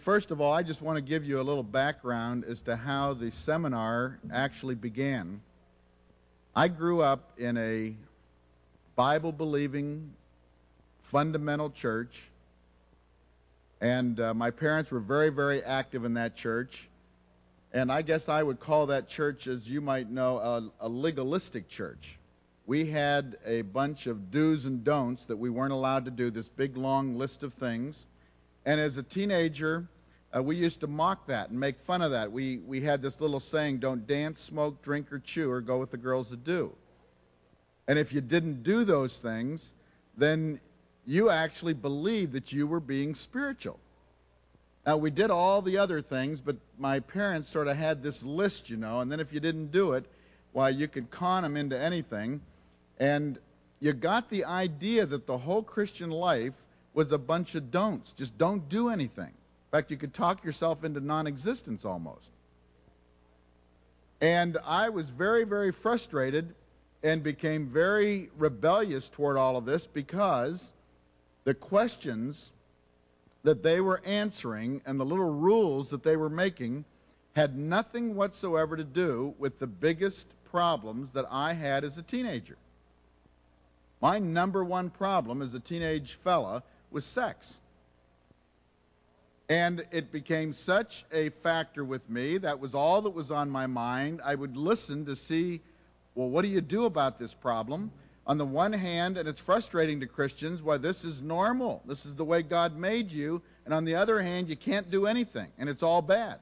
first of all, I just want to give you a little background as to how the seminar actually began. I grew up in a Bible believing fundamental church, and uh, my parents were very, very active in that church. And I guess I would call that church, as you might know, a, a legalistic church. We had a bunch of do's and don'ts that we weren't allowed to do, this big long list of things. And as a teenager, uh, we used to mock that and make fun of that. We, we had this little saying don't dance, smoke, drink, or chew, or go with the girls to do. And if you didn't do those things, then you actually believed that you were being spiritual. Now, we did all the other things, but my parents sort of had this list, you know, and then if you didn't do it, why, you could con them into anything. And you got the idea that the whole Christian life was a bunch of don'ts. Just don't do anything. In fact, you could talk yourself into non existence almost. And I was very, very frustrated and became very rebellious toward all of this because the questions that they were answering and the little rules that they were making had nothing whatsoever to do with the biggest problems that I had as a teenager. My number one problem as a teenage fella was sex. And it became such a factor with me. That was all that was on my mind. I would listen to see, well, what do you do about this problem? on the one hand, and it's frustrating to Christians, why this is normal. This is the way God made you. And on the other hand, you can't do anything, and it's all bad.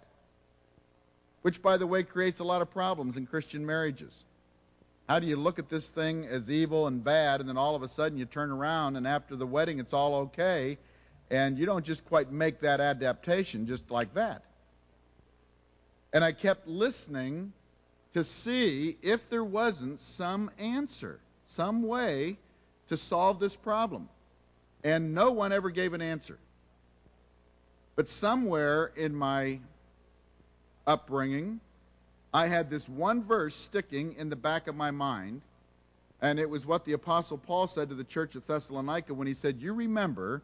Which, by the way, creates a lot of problems in Christian marriages. How do you look at this thing as evil and bad, and then all of a sudden you turn around, and after the wedding it's all okay, and you don't just quite make that adaptation just like that? And I kept listening to see if there wasn't some answer some way to solve this problem. And no one ever gave an answer. But somewhere in my upbringing, I had this one verse sticking in the back of my mind, and it was what the Apostle Paul said to the church at Thessalonica when he said, You remember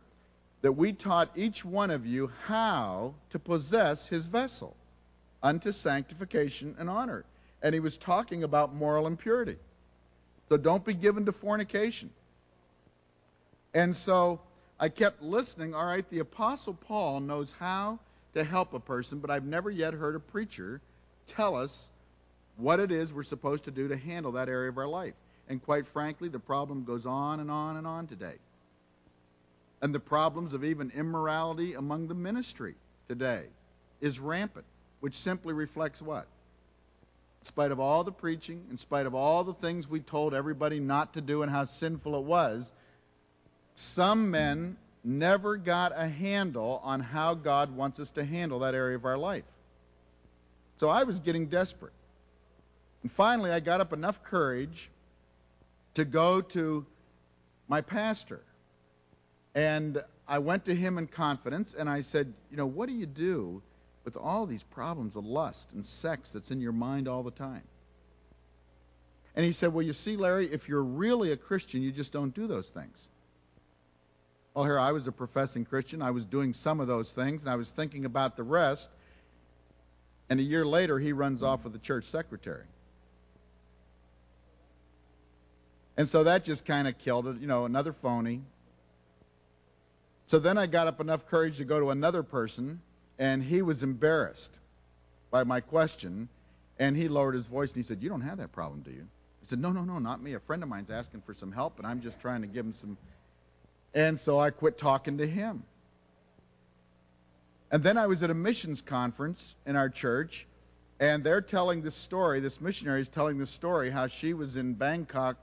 that we taught each one of you how to possess his vessel unto sanctification and honor. And he was talking about moral impurity. So don't be given to fornication. And so I kept listening. All right, the Apostle Paul knows how to help a person, but I've never yet heard a preacher tell us what it is we're supposed to do to handle that area of our life. And quite frankly, the problem goes on and on and on today. And the problems of even immorality among the ministry today is rampant, which simply reflects what? in spite of all the preaching, in spite of all the things we told everybody not to do and how sinful it was, some men never got a handle on how God wants us to handle that area of our life. So I was getting desperate. And finally, I got up enough courage to go to my pastor. And I went to him in confidence and I said, You know, what do you do with all these problems of lust and sex that's in your mind all the time. And he said, Well, you see, Larry, if you're really a Christian, you just don't do those things. Well, here I was a professing Christian. I was doing some of those things, and I was thinking about the rest. And a year later, he runs off with the church secretary. And so that just kind of killed it, you know, another phony. So then I got up enough courage to go to another person and he was embarrassed by my question, and he lowered his voice and he said, You don't have that problem, do you? He said, No, no, no, not me. A friend of mine's asking for some help, and I'm just trying to give him some. And so I quit talking to him. And then I was at a missions conference in our church, and they're telling this story. This missionary is telling this story how she was in Bangkok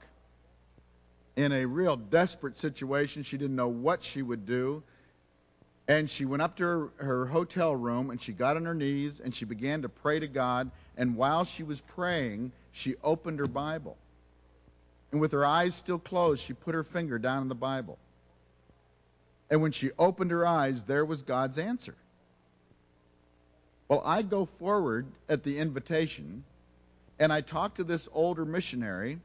in a real desperate situation. She didn't know what she would do. And she went up to her, her, hotel room and she got on her knees and she began to pray to God. And while she was praying, she opened her Bible. And with her eyes still closed, she put her finger down in the Bible. And when she opened her eyes, there was God's answer. Well, I go forward at the invitation and I talk to this older missionary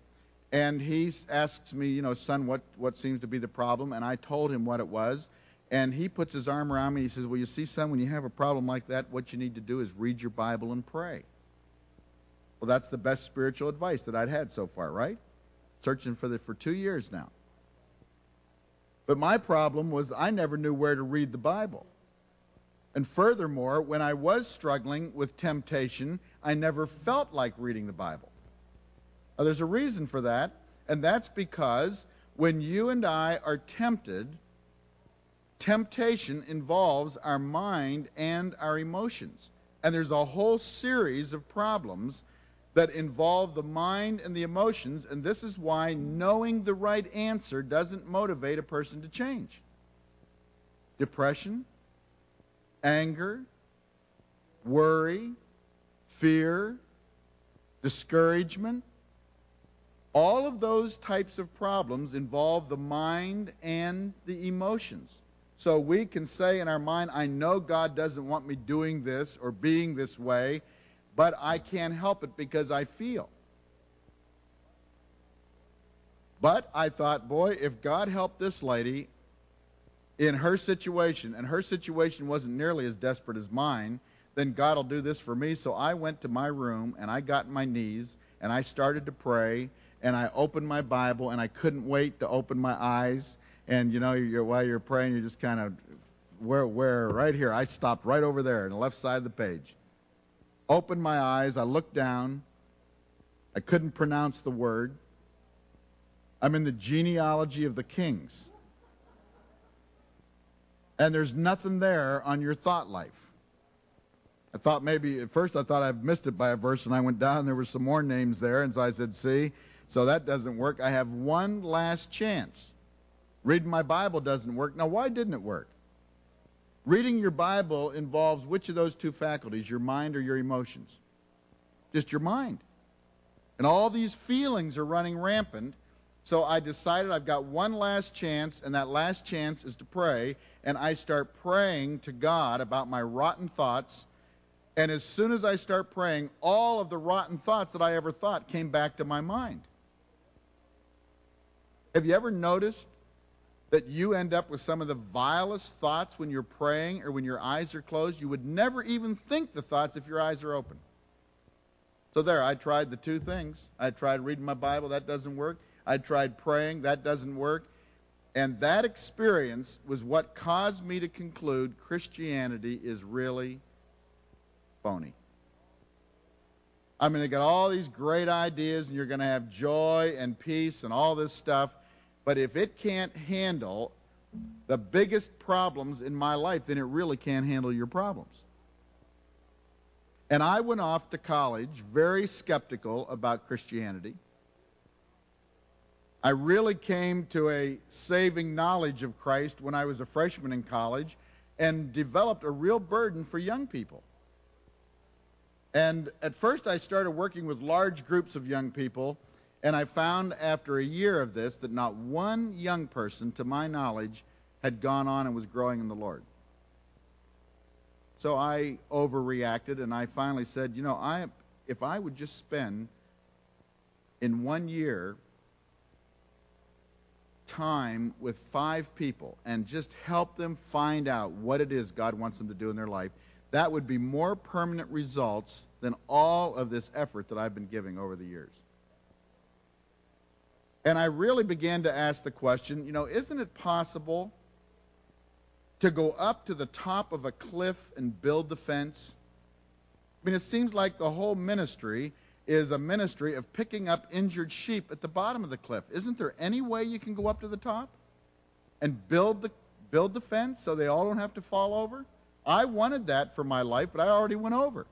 and he asks me, you know, son, what, what seems to be the problem? And I told him what it was And he puts his arm around me. And he says, Well, you see, son, when you have a problem like that, what you need to do is read your Bible and pray. Well, that's the best spiritual advice that I'd had so far, right? Searching for it for two years now. But my problem was I never knew where to read the Bible. And furthermore, when I was struggling with temptation, I never felt like reading the Bible. Now, there's a reason for that, and that's because when you and I are tempted, temptation involves our mind and our emotions. And there's a whole series of problems that involve the mind and the emotions, and this is why knowing the right answer doesn't motivate a person to change. Depression, anger, worry, fear, discouragement, all of those types of problems involve the mind and the emotions. So we can say in our mind, I know God doesn't want me doing this or being this way, but I can't help it because I feel. But I thought, boy, if God helped this lady in her situation, and her situation wasn't nearly as desperate as mine, then God will do this for me. So I went to my room and I got on my knees and I started to pray and I opened my Bible and I couldn't wait to open my eyes. And you know, you're, while you're praying, you're just kind of where, where, right here. I stopped right over there on the left side of the page opened my eyes. I looked down. I couldn't pronounce the word. I'm in the genealogy of the kings. And there's nothing there on your thought life. I thought maybe, at first I thought I'd missed it by a verse, and I went down, and there were some more names there, and so I said, see, so that doesn't work. I have one last chance. Reading my Bible doesn't work. Now, why didn't it work? Reading your Bible involves which of those two faculties, your mind or your emotions? Just your mind. And all these feelings are running rampant. So I decided I've got one last chance, and that last chance is to pray. And I start praying to God about my rotten thoughts. And as soon as I start praying, all of the rotten thoughts that I ever thought came back to my mind. Have you ever noticed that you end up with some of the vilest thoughts when you're praying or when your eyes are closed. You would never even think the thoughts if your eyes are open. So there, I tried the two things. I tried reading my Bible, that doesn't work. I tried praying, that doesn't work. And that experience was what caused me to conclude Christianity is really phony. I mean, they got all these great ideas, and you're going to have joy and peace and all this stuff. But if it can't handle the biggest problems in my life, then it really can't handle your problems. And I went off to college very skeptical about Christianity. I really came to a saving knowledge of Christ when I was a freshman in college and developed a real burden for young people. And at first, I started working with large groups of young people and I found after a year of this that not one young person, to my knowledge, had gone on and was growing in the Lord. So I overreacted and I finally said, you know, I if I would just spend in one year time with five people and just help them find out what it is God wants them to do in their life, that would be more permanent results than all of this effort that I've been giving over the years. And I really began to ask the question you know, isn't it possible to go up to the top of a cliff and build the fence? I mean, it seems like the whole ministry is a ministry of picking up injured sheep at the bottom of the cliff. Isn't there any way you can go up to the top and build the build the fence so they all don't have to fall over? I wanted that for my life, but I already went over.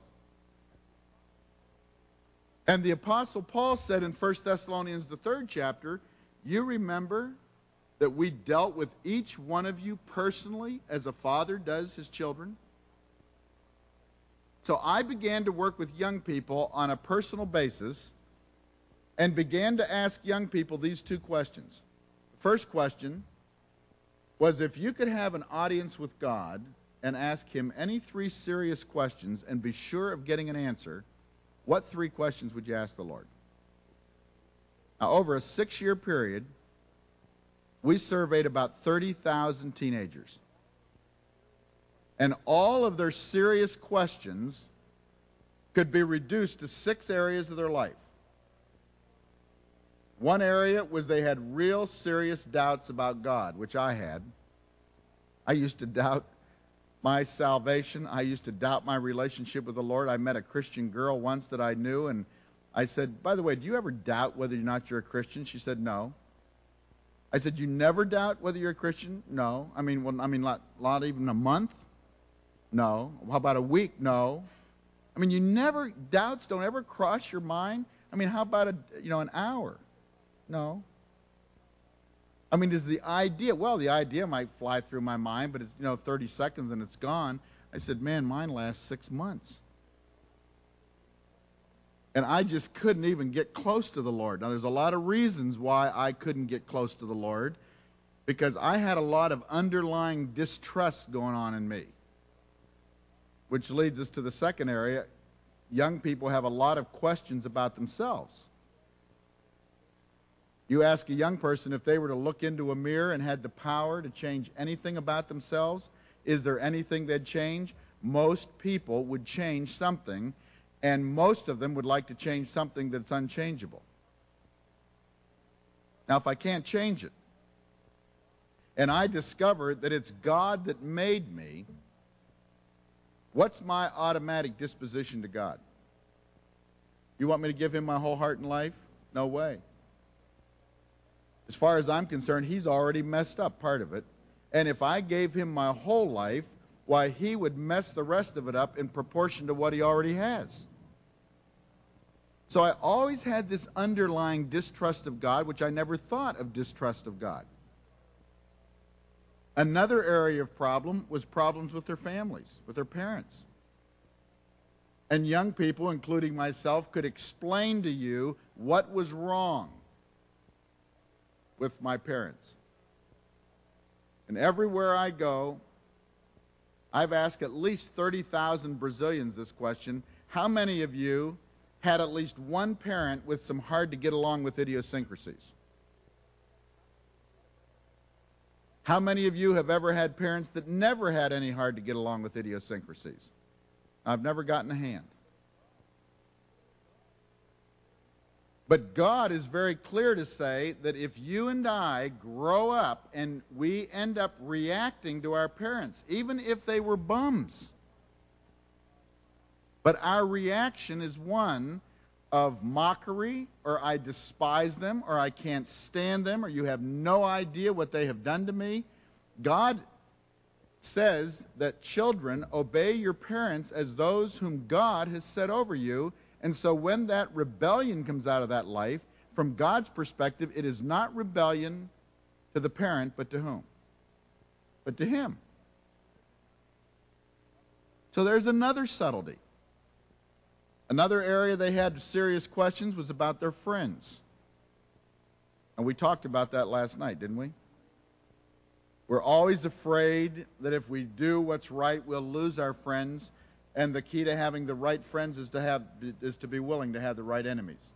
And the Apostle Paul said in 1 Thessalonians, the third chapter, You remember that we dealt with each one of you personally as a father does his children? So I began to work with young people on a personal basis and began to ask young people these two questions. The first question was if you could have an audience with God and ask him any three serious questions and be sure of getting an answer, what three questions would you ask the Lord? Now, over a six year period, we surveyed about 30,000 teenagers. And all of their serious questions could be reduced to six areas of their life. One area was they had real serious doubts about God, which I had. I used to doubt my salvation. I used to doubt my relationship with the Lord. I met a Christian girl once that I knew, and I said, By the way, do you ever doubt whether or not you're a Christian? She said, No. I said, You never doubt whether you're a Christian? No. I mean, well, I mean, not, not even a month? No. How about a week? No. I mean, you never, doubts don't ever cross your mind? I mean, how about a, you know, an hour? No. I mean, is the idea, well, the idea might fly through my mind, but it's, you know, 30 seconds and it's gone. I said, man, mine lasts six months. And I just couldn't even get close to the Lord. Now, there's a lot of reasons why I couldn't get close to the Lord because I had a lot of underlying distrust going on in me. Which leads us to the second area. Young people have a lot of questions about themselves. You ask a young person if they were to look into a mirror and had the power to change anything about themselves, is there anything they'd change? Most people would change something, and most of them would like to change something that's unchangeable. Now, if I can't change it, and I discover that it's God that made me, what's my automatic disposition to God? You want me to give him my whole heart and life? No way. As far as I'm concerned, he's already messed up part of it. And if I gave him my whole life, why, he would mess the rest of it up in proportion to what he already has. So I always had this underlying distrust of God, which I never thought of distrust of God. Another area of problem was problems with their families, with their parents. And young people, including myself, could explain to you what was wrong with my parents. And everywhere I go, I've asked at least 30,000 Brazilians this question How many of you had at least one parent with some hard to get along with idiosyncrasies? How many of you have ever had parents that never had any hard to get along with idiosyncrasies? I've never gotten a hand. But God is very clear to say that if you and I grow up and we end up reacting to our parents, even if they were bums, but our reaction is one of mockery, or I despise them, or I can't stand them, or you have no idea what they have done to me, God says that children obey your parents as those whom God has set over you and so when that rebellion comes out of that life, from God's perspective, it is not rebellion to the parent, but to whom? But to him. So there's another subtlety. Another area they had serious questions was about their friends. And we talked about that last night, didn't we? We're always afraid that if we do what's right, we'll lose our friends. And the key to having the right friends is to have is to be willing to have the right enemies.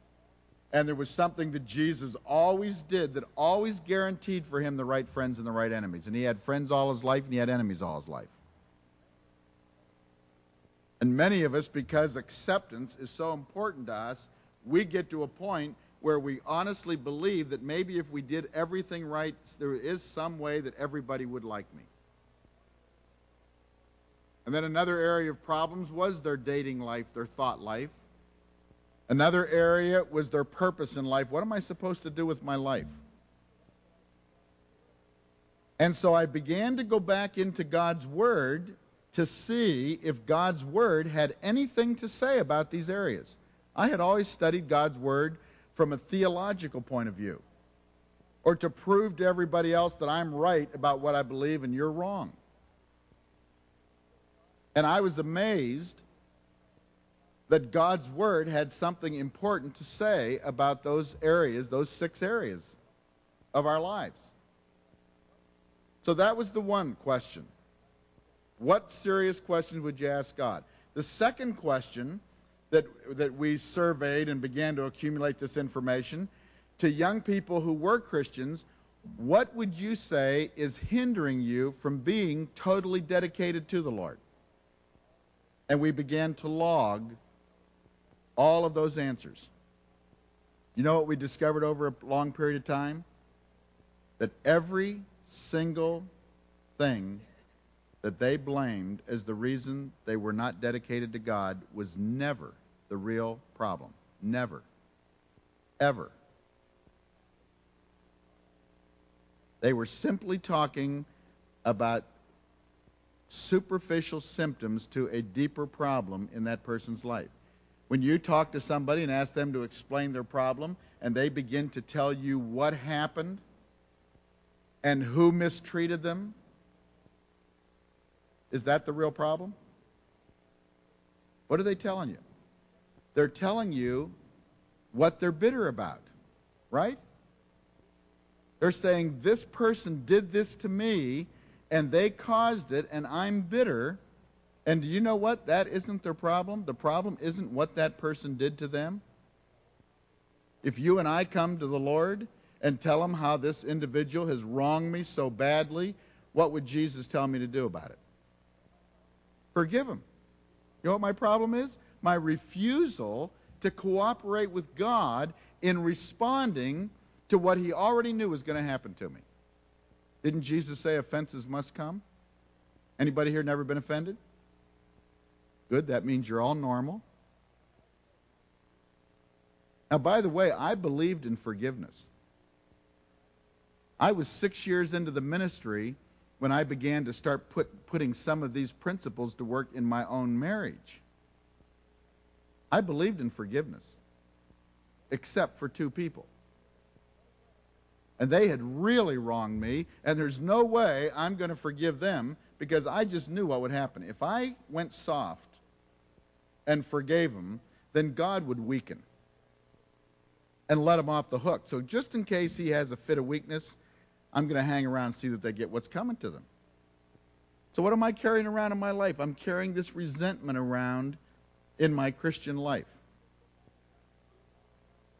And there was something that Jesus always did that always guaranteed for him the right friends and the right enemies. And he had friends all his life and he had enemies all his life. And many of us, because acceptance is so important to us, we get to a point where we honestly believe that maybe if we did everything right, there is some way that everybody would like me. And then another area of problems was their dating life, their thought life. Another area was their purpose in life. What am I supposed to do with my life? And so I began to go back into God's Word to see if God's Word had anything to say about these areas. I had always studied God's Word from a theological point of view, or to prove to everybody else that I'm right about what I believe and you're wrong. And I was amazed that God's Word had something important to say about those areas, those six areas of our lives. So that was the one question. What serious questions would you ask God? The second question that, that we surveyed and began to accumulate this information to young people who were Christians what would you say is hindering you from being totally dedicated to the Lord? And we began to log all of those answers. You know what we discovered over a long period of time? That every single thing that they blamed as the reason they were not dedicated to God was never the real problem. Never. Ever. They were simply talking about superficial symptoms to a deeper problem in that person's life. When you talk to somebody and ask them to explain their problem, and they begin to tell you what happened and who mistreated them, is that the real problem? What are they telling you? They're telling you what they're bitter about, right? They're saying, This person did this to me, and they caused it, and I'm bitter. And do you know what? That isn't their problem. The problem isn't what that person did to them. If you and I come to the Lord and tell him how this individual has wronged me so badly, what would Jesus tell me to do about it? Forgive him. You know what my problem is? My refusal to cooperate with God in responding to what he already knew was going to happen to me. Didn't Jesus say offenses must come? Anybody here never been offended? Good, that means you're all normal. Now, by the way, I believed in forgiveness. I was six years into the ministry when I began to start put, putting some of these principles to work in my own marriage. I believed in forgiveness, except for two people and they had really wronged me, and there's no way I'm going to forgive them because I just knew what would happen. If I went soft and forgave them, then God would weaken and let him off the hook. So just in case he has a fit of weakness, I'm going to hang around and see that they get what's coming to them. So what am I carrying around in my life? I'm carrying this resentment around in my Christian life.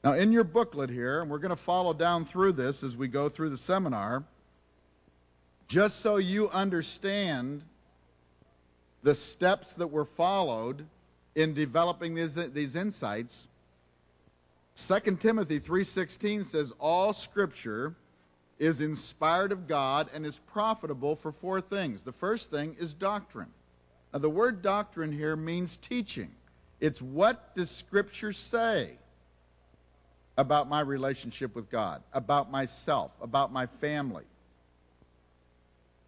Now, in your booklet here, and we're going to follow down through this as we go through the seminar, just so you understand the steps that were followed in developing these, these insights, 2 Timothy 3:16 says all scripture is inspired of God and is profitable for four things. The first thing is doctrine. Now the word doctrine here means teaching. It's what does scripture say? about my relationship with God, about myself, about my family.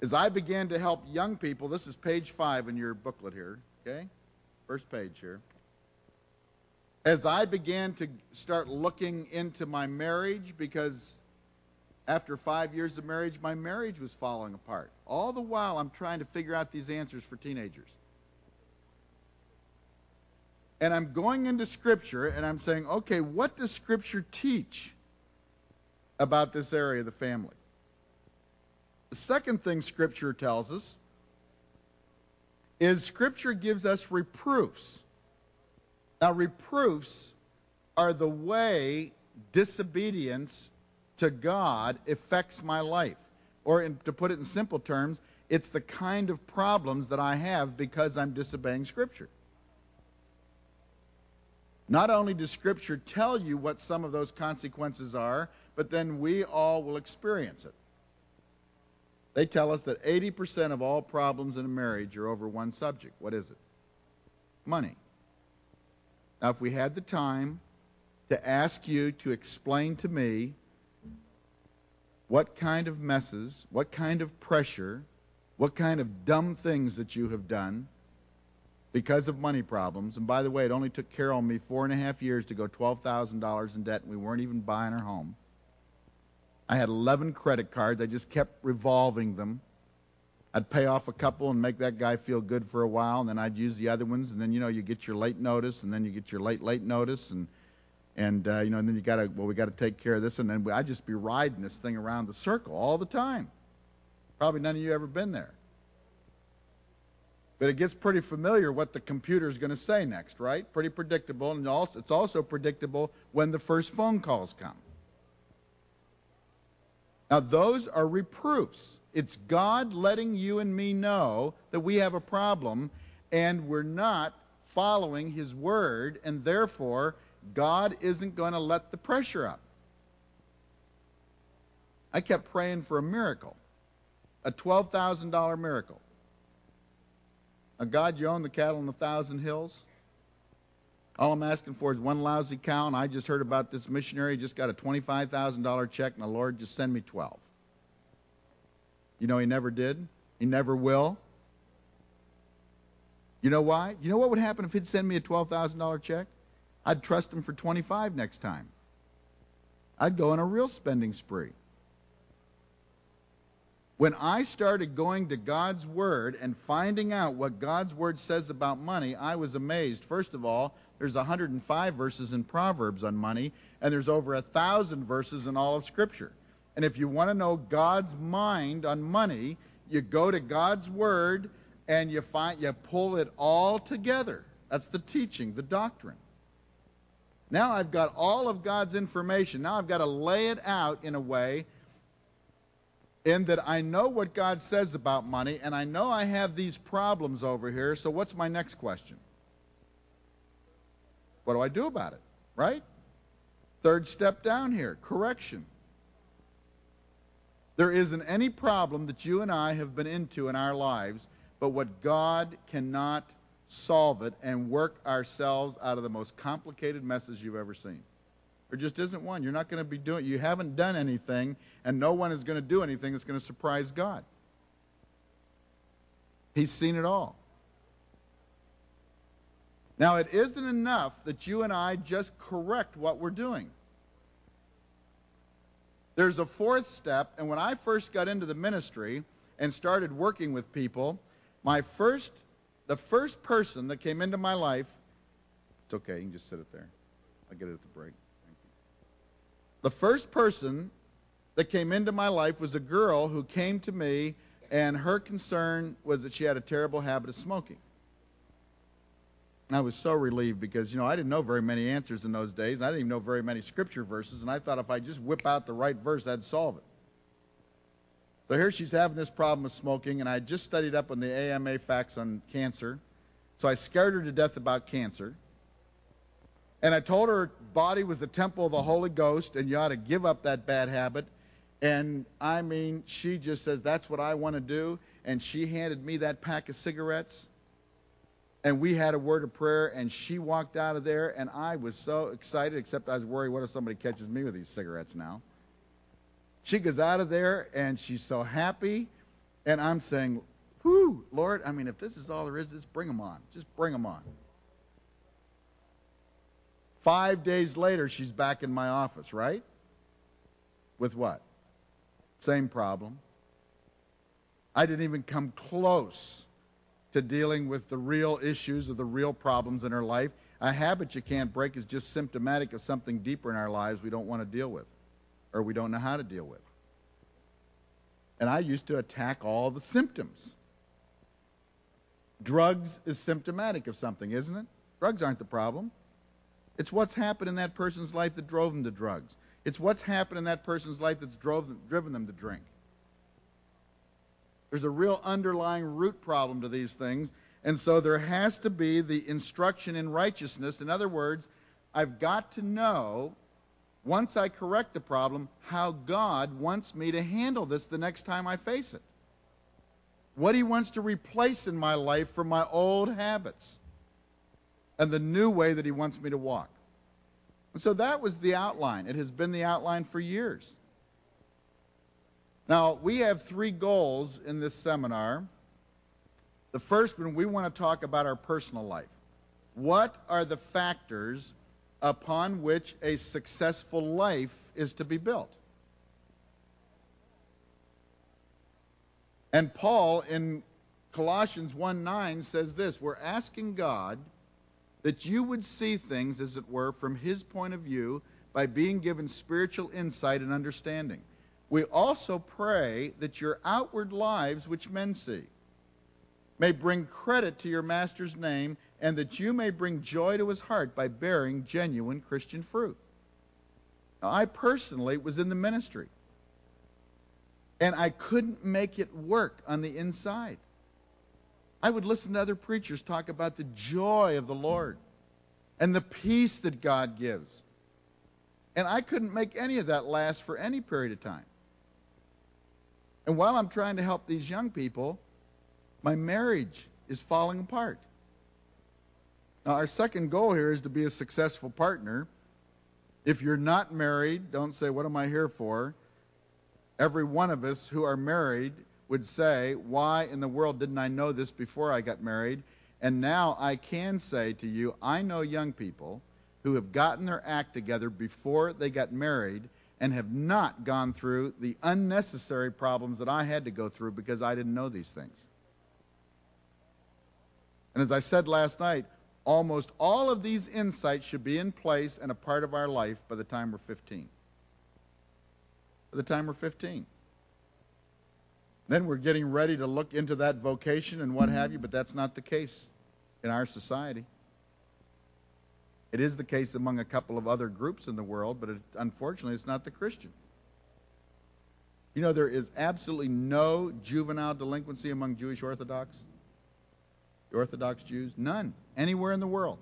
As I began to help young people, this is page five in your booklet here, okay? First page here. As I began to start looking into my marriage, because after five years of marriage, my marriage was falling apart. All the while, I'm trying to figure out these answers for teenagers and I'm going into Scripture and I'm saying, okay, what does Scripture teach about this area of the family? The second thing Scripture tells us is Scripture gives us reproofs. Now, reproofs are the way disobedience to God affects my life. Or, in, to put it in simple terms, it's the kind of problems that I have because I'm disobeying Scripture. Not only does Scripture tell you what some of those consequences are, but then we all will experience it. They tell us that 80% of all problems in a marriage are over one subject. What is it? Money. Now, if we had the time to ask you to explain to me what kind of messes, what kind of pressure, what kind of dumb things that you have done because of money problems. And by the way, it only took Carol and me four and a half years to go $12,000 in debt, and we weren't even buying our home. I had 11 credit cards. I just kept revolving them. I'd pay off a couple and make that guy feel good for a while, and then I'd use the other ones, and then you know you get your late notice, and then you get your late late notice, and and uh, you know, and then you got to well, we got to take care of this, and then I'd just be riding this thing around the circle all the time. Probably none of you ever been there. But it gets pretty familiar what the computer is going to say next, right? Pretty predictable, and also, it's also predictable when the first phone calls come. Now, those are reproofs. It's God letting you and me know that we have a problem and we're not following His Word, and therefore, God isn't going to let the pressure up. I kept praying for a miracle, a $12,000 miracle. Now, God, you own the cattle on a thousand hills. All I'm asking for is one lousy cow, and I just heard about this missionary just got a $25,000 check, and the Lord just send me 12. You know, he never did. He never will. You know why? You know what would happen if he'd send me a $12,000 check? I'd trust him for 25 next time. I'd go on a real spending spree. When I started going to God's Word and finding out what God's Word says about money, I was amazed. First of all, there's 105 verses in Proverbs on money, and there's over a thousand verses in all of Scripture. And if you want to know God's mind on money, you go to God's Word and you find you pull it all together. That's the teaching, the doctrine. Now I've got all of God's information. Now I've got to lay it out in a way in that I know what God says about money and I know I have these problems over here. So what's my next question? What do I do about it? Right? Third step down here correction. There isn't any problem that you and I have been into in our lives, but what God cannot solve it and work ourselves out of the most complicated messes you've ever seen. There just isn't one. You're not going to be doing you haven't done anything and no one is going to do anything that's going to surprise God. He's seen it all. Now, it isn't enough that you and I just correct what we're doing. There's a fourth step, and when I first got into the ministry and started working with people, my first, the first person that came into my life, it's okay, you can just sit it there. I'll get it at the break. The first person that came into my life was a girl who came to me, and her concern was that she had a terrible habit of smoking. And I was so relieved because, you know, I didn't know very many answers in those days. And I didn't even know very many scripture verses. And I thought if I just whip out the right verse, that'd solve it. So here she's having this problem with smoking, and I just studied up on the AMA facts on cancer. So I scared her to death about cancer. And I told her her body was the temple of the Holy Ghost, and you ought to give up that bad habit. And I mean, she just says, That's what I want to do. And she handed me that pack of cigarettes and we had a word of prayer, and she walked out of there, and I was so excited, except I was worried, what if somebody catches me with these cigarettes now? She goes out of there, and she's so happy, and I'm saying, whew, Lord, I mean, if this is all there is, just bring them on. Just bring them on. Five days later, she's back in my office, right? With what? Same problem. I didn't even come close to dealing with the real issues or the real problems in her life. A habit you can't break is just symptomatic of something deeper in our lives we don't want to deal with or we don't know how to deal with. And I used to attack all the symptoms. Drugs is symptomatic of something, isn't it? Drugs aren't the problem. It's what's happened in that person's life that drove them to drugs. It's what's happened in that person's life that's drove them, driven them to drink. There's a real underlying root problem to these things. And so there has to be the instruction in righteousness. In other words, I've got to know, once I correct the problem, how God wants me to handle this the next time I face it. What He wants to replace in my life from my old habits. And the new way that He wants me to walk. And so that was the outline. It has been the outline for years. Now, we have three goals in this seminar. The first one, we want to talk about our personal life. What are the factors upon which a successful life is to be built? And Paul in Colossians 1 9 says this We're asking God that you would see things, as it were, from his point of view by being given spiritual insight and understanding. We also pray that your outward lives, which men see, may bring credit to your Master's name, and that you may bring joy to his heart by bearing genuine Christian fruit. Now, I personally was in the ministry. And I couldn't make it work on the inside. I would listen to other preachers talk about the joy of the Lord and the peace that God gives. And I couldn't make any of that last for any period of time. And while I'm trying to help these young people, my marriage is falling apart. Now, our second goal here is to be a successful partner. If you're not married, don't say, What am I here for? Every one of us who are married would say, Why in the world didn't I know this before I got married? And now I can say to you, I know young people who have gotten their act together before they got married and have not gone through the unnecessary problems that I had to go through because I didn't know these things. And as I said last night, almost all of these insights should be in place and a part of our life by the time we're 15. By the time we're 15. Then we're getting ready to look into that vocation and what have you, but that's not the case in our society. It is the case among a couple of other groups in the world, but it, unfortunately, it's not the Christian. You know, there is absolutely no juvenile delinquency among Jewish Orthodox. Orthodox Jews? None. Anywhere in the world.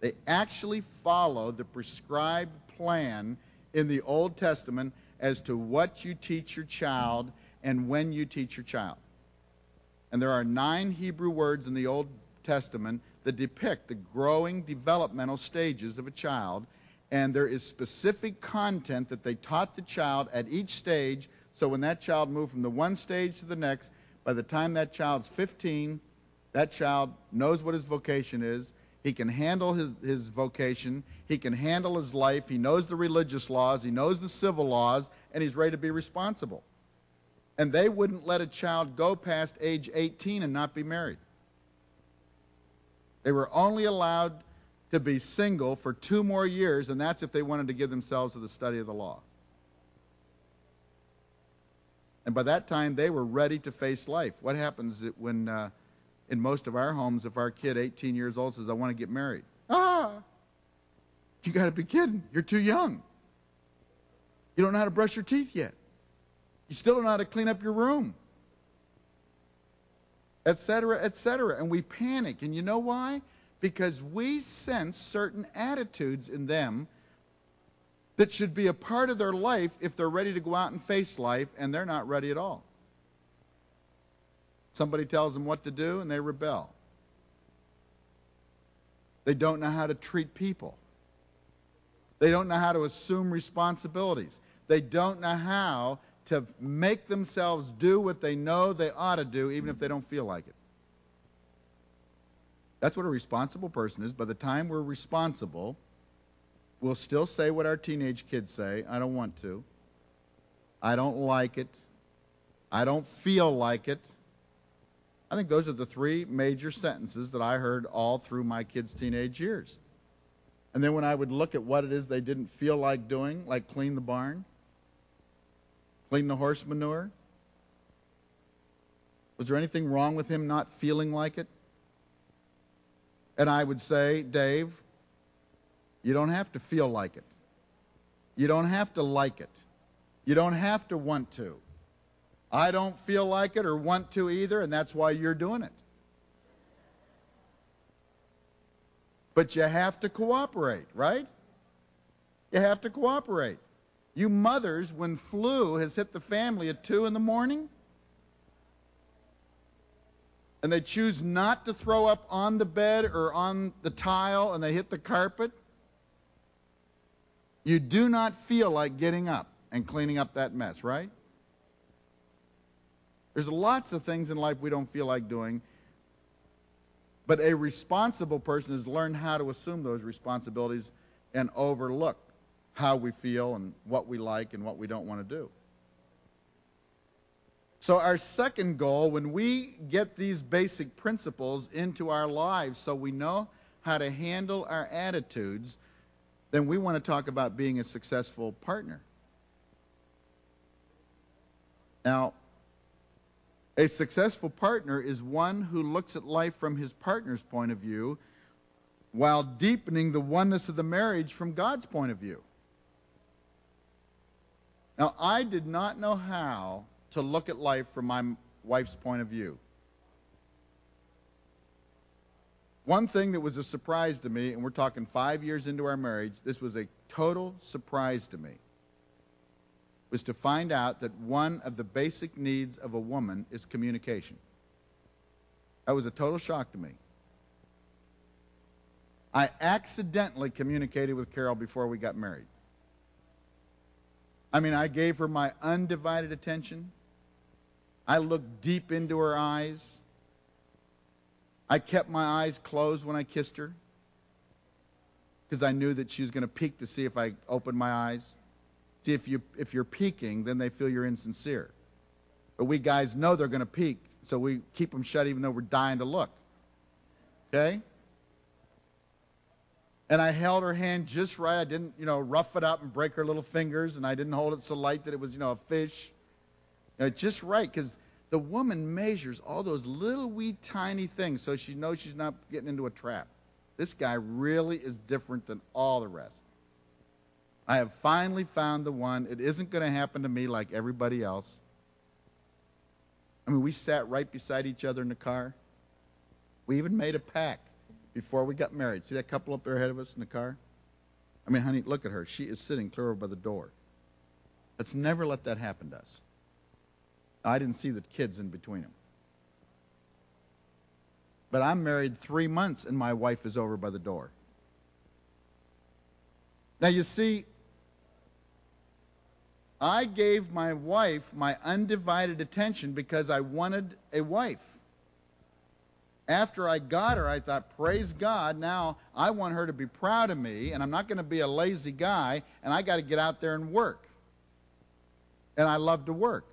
They actually follow the prescribed plan in the Old Testament as to what you teach your child and when you teach your child. And there are nine Hebrew words in the Old Testament that depict the growing developmental stages of a child, and there is specific content that they taught the child at each stage, so when that child moved from the one stage to the next, by the time that child's 15, that child knows what his vocation is. He can handle his, his vocation. He can handle his life. He knows the religious laws. He knows the civil laws. And he's ready to be responsible. And they wouldn't let a child go past age 18 and not be married. They were only allowed to be single for two more years, and that's if they wanted to give themselves to the study of the law. And by that time, they were ready to face life. What happens when, uh, in most of our homes, if our kid, 18 years old, says, I want to get married? Ah! You got to be kidding. You're too young. You don't know how to brush your teeth yet. You still don't know how to clean up your room. Etc., etc. And we panic. And you know why? Because we sense certain attitudes in them that should be a part of their life if they're ready to go out and face life, and they're not ready at all. Somebody tells them what to do, and they rebel. They don't know how to treat people. They don't know how to assume responsibilities. They don't know how to make themselves do what they know they ought to do, even if they don't feel like it. That's what a responsible person is. By the time we're responsible, we'll still say what our teenage kids say I don't want to. I don't like it. I don't feel like it. I think those are the three major sentences that I heard all through my kids' teenage years. And then when I would look at what it is they didn't feel like doing, like clean the barn, clean the horse manure, was there anything wrong with him not feeling like it? And I would say, Dave, you don't have to feel like it. You don't have to like it. You don't have to want to. I don't feel like it or want to either, and that's why you're doing it. But you have to cooperate, right? You have to cooperate. You mothers, when flu has hit the family at 2 in the morning, and they choose not to throw up on the bed or on the tile and they hit the carpet, you do not feel like getting up and cleaning up that mess, right? There's lots of things in life we don't feel like doing. But a responsible person has learned how to assume those responsibilities and overlook how we feel and what we like and what we don't want to do. So, our second goal, when we get these basic principles into our lives so we know how to handle our attitudes, then we want to talk about being a successful partner. Now, a successful partner is one who looks at life from his partner's point of view while deepening the oneness of the marriage from God's point of view. Now, I did not know how to look at life from my wife's point of view. One thing that was a surprise to me, and we're talking five years into our marriage, this was a total surprise to me, was to find out that one of the basic needs of a woman is communication. That was a total shock to me. I accidentally communicated with Carol before we got married. I mean, I gave her my undivided attention. I looked deep into her eyes. I kept my eyes closed when I kissed her because I knew that she was going to peek to see if I opened my eyes. See, if, you, if you're peeking, then they feel you're insincere. But we guys know they're going to peek, so we keep them shut even though we're dying to look. Okay? And I held her hand just right. I didn't, you know, rough it up and break her little fingers, and I didn't hold it so light that it was, you know, a fish. You know, just right, because the woman measures all those little wee tiny things so she knows she's not getting into a trap. This guy really is different than all the rest. I have finally found the one. It isn't going to happen to me like everybody else. I mean, we sat right beside each other in the car. We even made a pact before we got married. See that couple up there ahead of us in the car? I mean, honey, look at her. She is sitting clear over by the door. Let's never let that happen to us. I didn't see the kids in between them. But I'm married three months and my wife is over by the door. Now, you see, I gave my wife my undivided attention because I wanted a wife after I got her, I thought, praise God, now I want her to be proud of me, and I'm not going to be a lazy guy, and I got to get out there and work. And I love to work.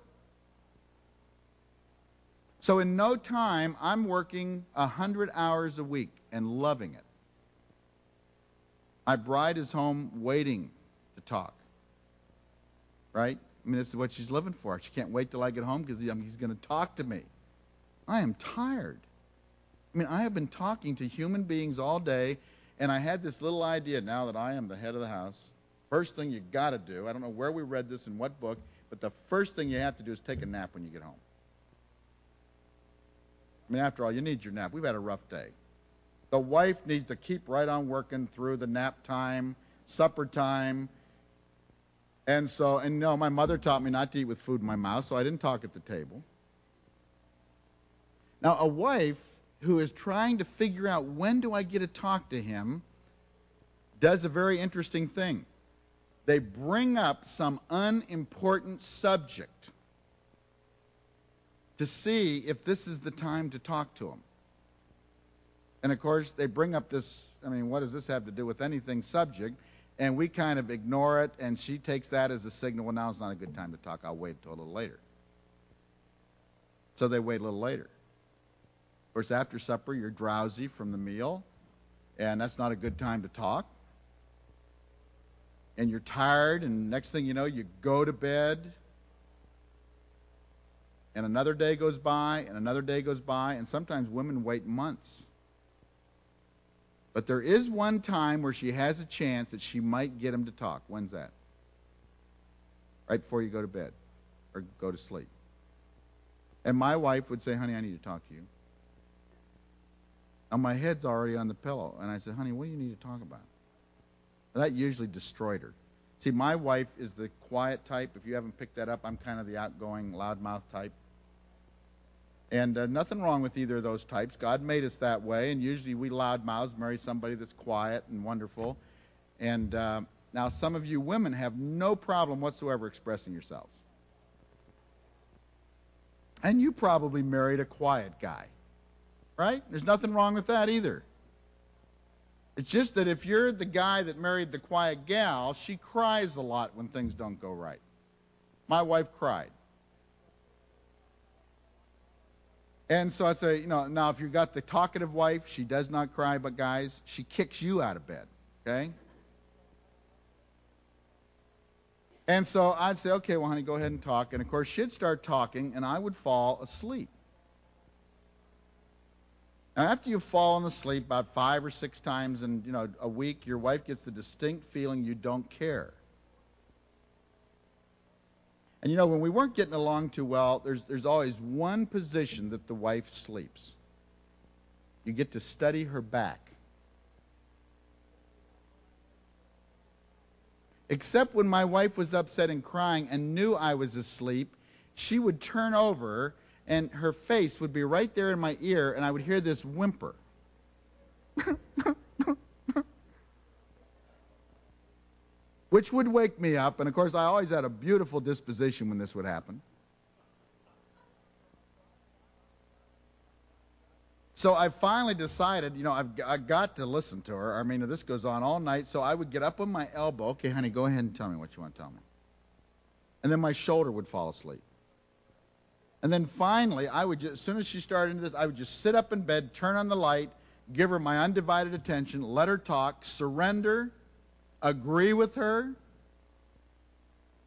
So in no time, I'm working 100 hours a week and loving it. My bride is home waiting to talk. Right? I mean, this is what she's living for. She can't wait till I get home because he's going to talk to me. I am tired. I mean, I have been talking to human beings all day, and I had this little idea now that I am the head of the house. First thing you got to do, I don't know where we read this in what book, but the first thing you have to do is take a nap when you get home. I mean, after all, you need your nap. We've had a rough day. The wife needs to keep right on working through the nap time, supper time. And so, and no, my mother taught me not to eat with food in my mouth, so I didn't talk at the table. Now, a wife who is trying to figure out when do I get to talk to him does a very interesting thing. They bring up some unimportant subject to see if this is the time to talk to him. And of course, they bring up this I mean, what does this have to do with anything subject? And we kind of ignore it, and she takes that as a signal well, now's not a good time to talk. I'll wait until a little later. So they wait a little later. Of course, after supper, you're drowsy from the meal, and that's not a good time to talk. And you're tired, and next thing you know, you go to bed. And another day goes by, and another day goes by, and sometimes women wait months. But there is one time where she has a chance that she might get him to talk. When's that? Right before you go to bed or go to sleep. And my wife would say, Honey, I need to talk to you. And my head's already on the pillow. And I said, honey, what do you need to talk about? And that usually destroyed her. See, my wife is the quiet type. If you haven't picked that up, I'm kind of the outgoing, loudmouth type. And uh, nothing wrong with either of those types. God made us that way, and usually we loudmouths marry somebody that's quiet and wonderful. And uh, now, some of you women have no problem whatsoever expressing yourselves. And you probably married a quiet guy. Right? There's nothing wrong with that either. It's just that if you're the guy that married the quiet gal, she cries a lot when things don't go right. My wife cried. And so I say, you know, now if you've got the talkative wife, she does not cry, but guys, she kicks you out of bed. Okay? And so I'd say, okay, well, honey, go ahead and talk. And of course, she'd start talking, and I would fall asleep. Now, after you've fallen asleep about five or six times in you know a week, your wife gets the distinct feeling you don't care. And you know, when we weren't getting along too well, there's, there's always one position that the wife sleeps. You get to study her back. Except when my wife was upset and crying and knew I was asleep, she would turn over and her face would be right there in my ear, and I would hear this whimper. Which would wake me up, and of course, I always had a beautiful disposition when this would happen. So I finally decided, you know, I've, I've got to listen to her. I mean, this goes on all night. So I would get up on my elbow. Okay, honey, go ahead and tell me what you want to tell me. And then my shoulder would fall asleep. And then finally, I would just, as soon as she started into this, I would just sit up in bed, turn on the light, give her my undivided attention, let her talk, surrender, agree with her.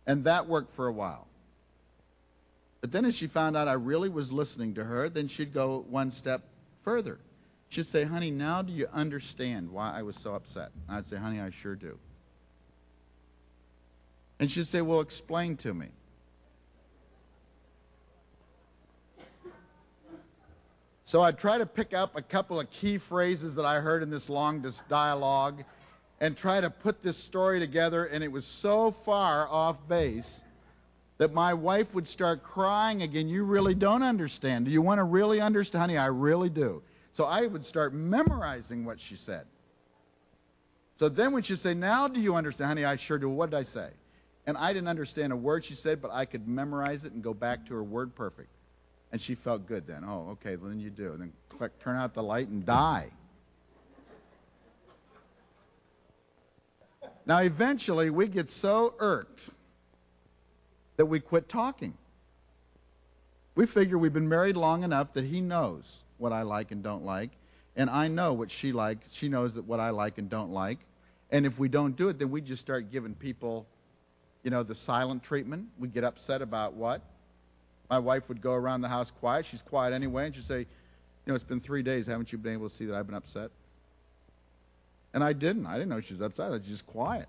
And that worked for a while. But then as she found out I really was listening to her, then she'd go one step further. She'd say, Honey, now do you understand why I was so upset? And I'd say, Honey, I sure do. And she'd say, Well, explain to me. So I'd try to pick up a couple of key phrases that I heard in this long dialogue and try to put this story together, and it was so far off base that my wife would start crying again. You really don't understand. Do you want to really understand? Honey, I really do. So I would start memorizing what she said. So then when she'd say, Now do you understand? Honey, I sure do. What did I say? And I didn't understand a word she said, but I could memorize it and go back to her word perfect. And she felt good then. Oh, okay, well, then you do. And then click, turn out the light and die. Now, eventually, we get so irked that we quit talking. We figure we've been married long enough that he knows what I like and don't like, and I know what she likes. She knows that what I like and don't like. And if we don't do it, then we just start giving people, you know, the silent treatment. We get upset about what? My wife would go around the house quiet. She's quiet anyway, and she'd say, you know, it's been three days. Haven't you been able to see that I've been upset? And I didn't. I didn't know she was upset. I was just quiet.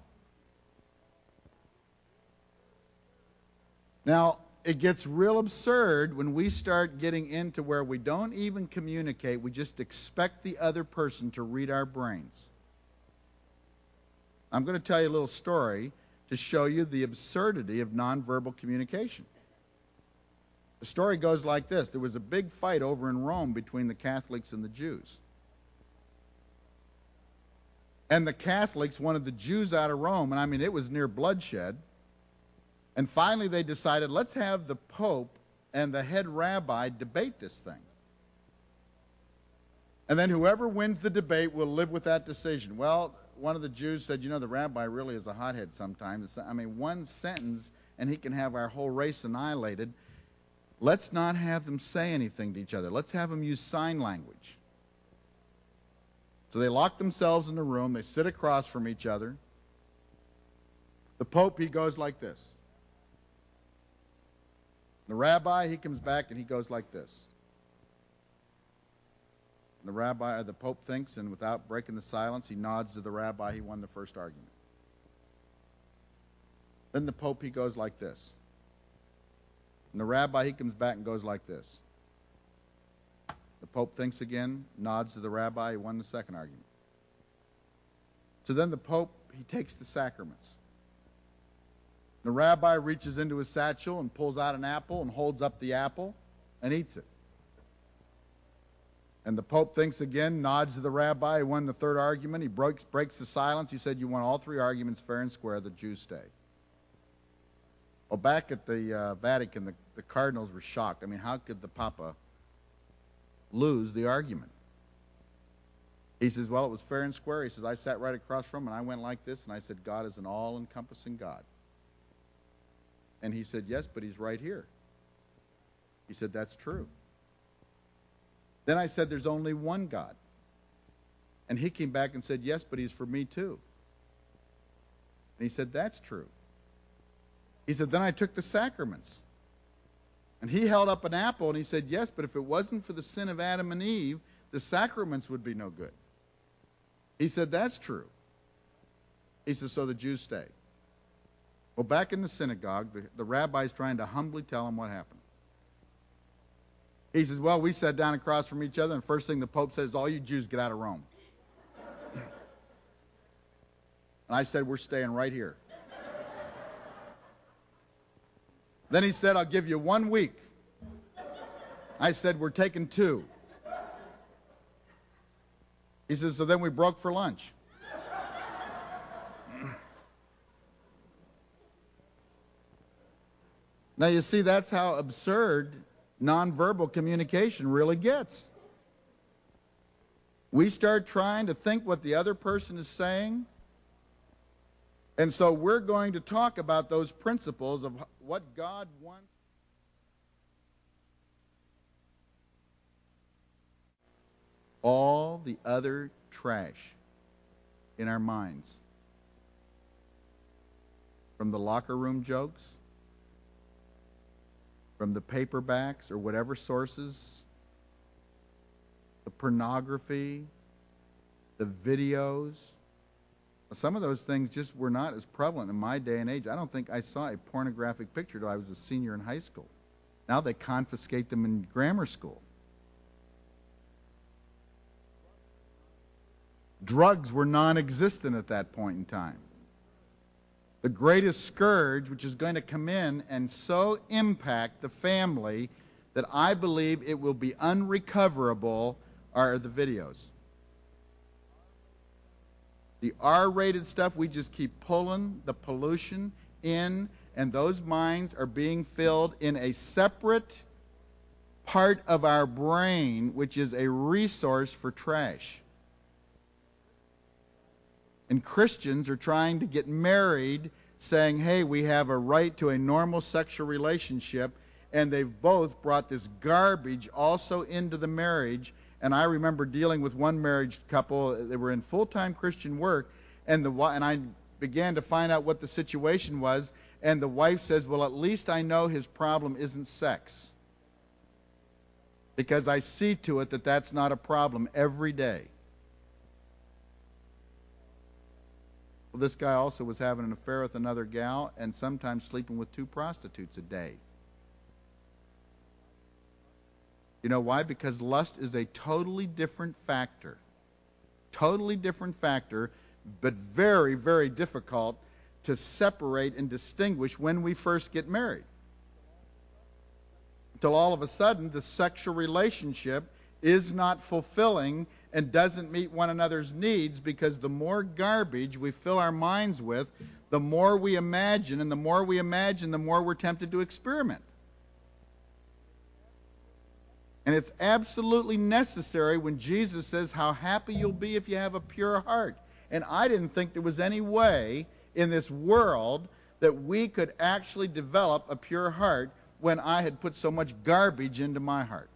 Now, it gets real absurd when we start getting into where we don't even communicate. We just expect the other person to read our brains. I'm going to tell you a little story to show you the absurdity of nonverbal communication. The story goes like this There was a big fight over in Rome between the Catholics and the Jews. And the Catholics wanted the Jews out of Rome, and I mean, it was near bloodshed. And finally, they decided let's have the Pope and the head rabbi debate this thing. And then whoever wins the debate will live with that decision. Well, one of the Jews said, You know, the rabbi really is a hothead sometimes. I mean, one sentence and he can have our whole race annihilated. Let's not have them say anything to each other. Let's have them use sign language. So they lock themselves in the room. They sit across from each other. The Pope, he goes like this. The rabbi, he comes back and he goes like this. The rabbi, the Pope thinks, and without breaking the silence, he nods to the rabbi. He won the first argument. Then the Pope, he goes like this. And the rabbi, he comes back and goes like this. The Pope thinks again, nods to the rabbi, he won the second argument. So then the Pope, he takes the sacraments. The rabbi reaches into his satchel and pulls out an apple and holds up the apple and eats it. And the Pope thinks again, nods to the rabbi, he won the third argument. He breaks, breaks the silence. He said, You won all three arguments fair and square. The Jews stay. Well, back at the uh, Vatican, the, the cardinals were shocked. I mean, how could the Papa lose the argument. He says, Well, it was fair and square. He says, I sat right across from him and I went like this and I said, God is an all encompassing God. And he said, Yes, but he's right here. He said, That's true. Then I said, There's only one God. And he came back and said, Yes, but he's for me too. And he said, That's true. He said, Then I took the sacraments. And he held up an apple and he said, Yes, but if it wasn't for the sin of Adam and Eve, the sacraments would be no good. He said, That's true. He said, So the Jews stay. Well, back in the synagogue, the, the rabbi's trying to humbly tell him what happened. He says, Well, we sat down across from each other, and first thing the Pope says, All you Jews get out of Rome. and I said, We're staying right here. Then he said, I'll give you one week. I said, We're taking two. He says, So then we broke for lunch. now, you see, that's how absurd nonverbal communication really gets. We start trying to think what the other person is saying. And so we're going to talk about those principles of what God wants. All the other trash in our minds. From the locker room jokes from the paperbacks or whatever sources, the pornography, the videos. Some of those things just were not as prevalent in my day and age. I don't think I saw a pornographic picture till I was a senior in high school. Now they confiscate them in grammar school. Drugs were non existent at that point in time the greatest scourge which is going to come in and so impact the family that I believe it will be unrecoverable are the videos. The R rated stuff, we just keep pulling the pollution in, and those minds are being filled in a separate part of our brain, which is a resource for trash. And Christians are trying to get married saying, hey, we have a right to a normal sexual relationship. And they've both brought this garbage also into the marriage. And I remember dealing with one marriage couple. They were in full time Christian work. And, the, and I began to find out what the situation was. And the wife says, well, at least I know his problem isn't sex. Because I see to it that that's not a problem every day. Well, this guy also was having an affair with another gal and sometimes sleeping with two prostitutes a day. You know why? Because lust is a totally different factor. Totally different factor, but very, very difficult to separate and distinguish when we first get married. Until all of a sudden, the sexual relationship is not fulfilling and doesn't meet one another's needs because the more garbage we fill our minds with, the more we imagine, and the more we imagine, the more we're tempted to experiment. And it's absolutely necessary when Jesus says how happy you'll be if you have a pure heart. And I didn't think there was any way in this world that we could actually develop a pure heart when I had put so much garbage into my heart.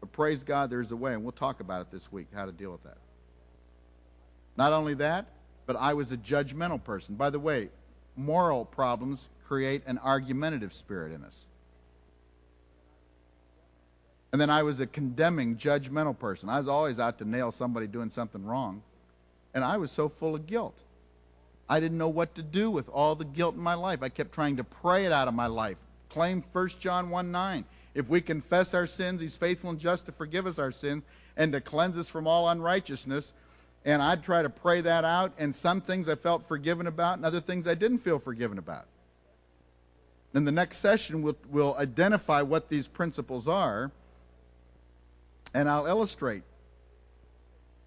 But praise God, there's a way, and we'll talk about it this week, how to deal with that. Not only that, but I was a judgmental person. By the way, moral problems create an argumentative spirit in us. And then I was a condemning, judgmental person. I was always out to nail somebody doing something wrong. And I was so full of guilt. I didn't know what to do with all the guilt in my life. I kept trying to pray it out of my life. Claim 1 John 1 9. If we confess our sins, He's faithful and just to forgive us our sins and to cleanse us from all unrighteousness. And I'd try to pray that out, and some things I felt forgiven about, and other things I didn't feel forgiven about. In the next session, we'll, we'll identify what these principles are, and I'll illustrate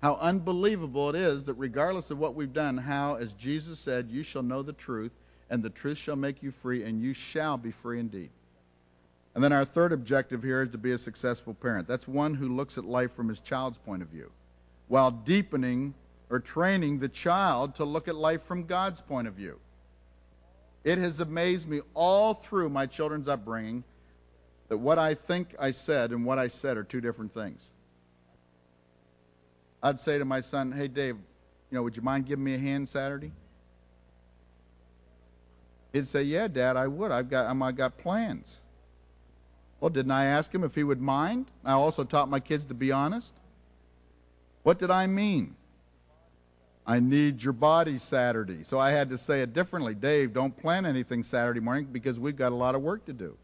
how unbelievable it is that regardless of what we've done, how, as Jesus said, you shall know the truth, and the truth shall make you free, and you shall be free indeed. And then our third objective here is to be a successful parent. That's one who looks at life from his child's point of view, while deepening or training the child to look at life from God's point of view. It has amazed me all through my children's upbringing that what I think I said and what I said are two different things. I'd say to my son, "Hey Dave, you know, would you mind giving me a hand Saturday?" He'd say, "Yeah, Dad, I would. I've got um, I've got plans." Well, didn't I ask him if he would mind? I also taught my kids to be honest. What did I mean? I need your body Saturday. So I had to say it differently. Dave, don't plan anything Saturday morning because we've got a lot of work to do.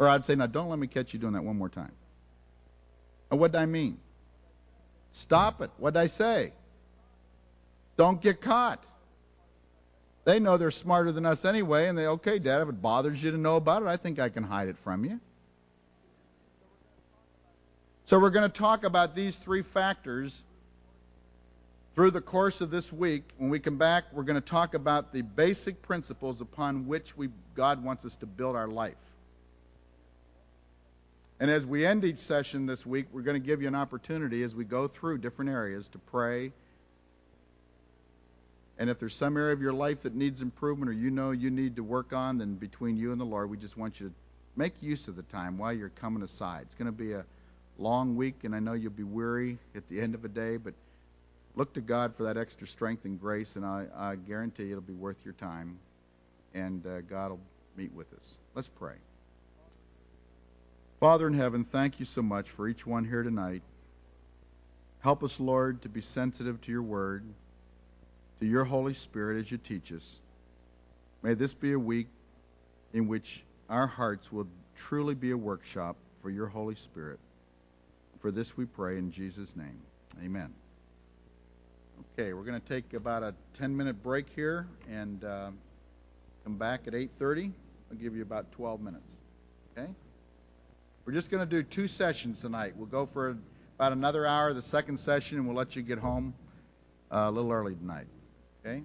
Or I'd say, now don't let me catch you doing that one more time. And what did I mean? Stop it. What did I say? Don't get caught. They know they're smarter than us anyway, and they, okay, Dad, if it bothers you to know about it, I think I can hide it from you. So we're going to talk about these three factors through the course of this week. When we come back, we're going to talk about the basic principles upon which we, God wants us to build our life. And as we end each session this week, we're going to give you an opportunity as we go through different areas to pray. And if there's some area of your life that needs improvement or you know you need to work on, then between you and the Lord, we just want you to make use of the time while you're coming aside. It's going to be a long week, and I know you'll be weary at the end of a day, but look to God for that extra strength and grace, and I, I guarantee it'll be worth your time, and uh, God will meet with us. Let's pray. Father in heaven, thank you so much for each one here tonight. Help us, Lord, to be sensitive to your word, to your Holy Spirit as you teach us. May this be a week in which our hearts will truly be a workshop for your Holy Spirit. For this we pray in Jesus' name. Amen. Okay, we're going to take about a 10-minute break here and uh, come back at 8:30. I'll give you about 12 minutes. Okay? We're just going to do two sessions tonight. We'll go for about another hour, the second session, and we'll let you get home uh, a little early tonight. Okay?